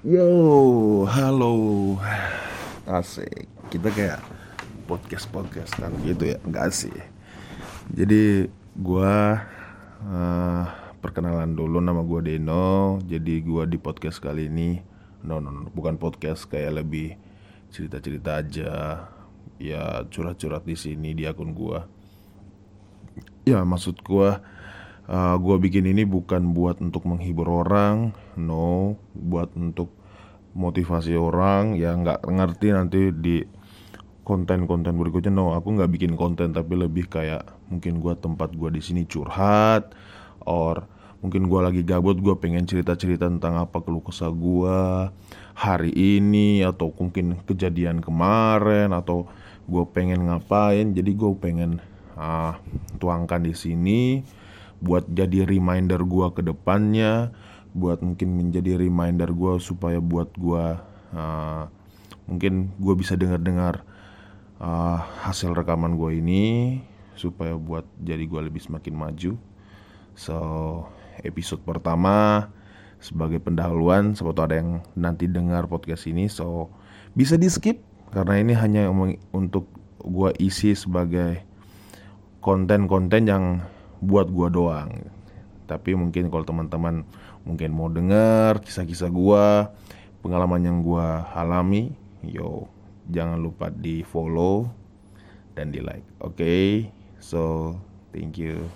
Yo, halo. Asik. Kita kayak podcast-podcastan gitu ya, enggak sih. Jadi gua uh, perkenalan dulu nama gua Deno. Jadi gua di podcast kali ini no no, no bukan podcast kayak lebih cerita-cerita aja. Ya curhat-curhat di sini di akun gua. Ya maksud gua uh, gue bikin ini bukan buat untuk menghibur orang no buat untuk motivasi orang ya nggak ngerti nanti di konten-konten berikutnya no aku nggak bikin konten tapi lebih kayak mungkin gue tempat gue di sini curhat or mungkin gue lagi gabut gue pengen cerita-cerita tentang apa keluh kesah gue hari ini atau mungkin kejadian kemarin atau gue pengen ngapain. Jadi gue pengen uh, tuangkan di sini buat jadi reminder gua ke depannya buat mungkin menjadi reminder gua supaya buat gua uh, mungkin gua bisa dengar-dengar uh, hasil rekaman gua ini supaya buat jadi gua lebih semakin maju. So episode pertama sebagai pendahuluan sebab ada yang nanti dengar podcast ini so bisa di skip karena ini hanya untuk gua isi sebagai konten-konten yang buat gua doang tapi mungkin kalau teman-teman mungkin mau dengar kisah-kisah gua pengalaman yang gua alami yo jangan lupa di follow dan di like oke okay? so thank you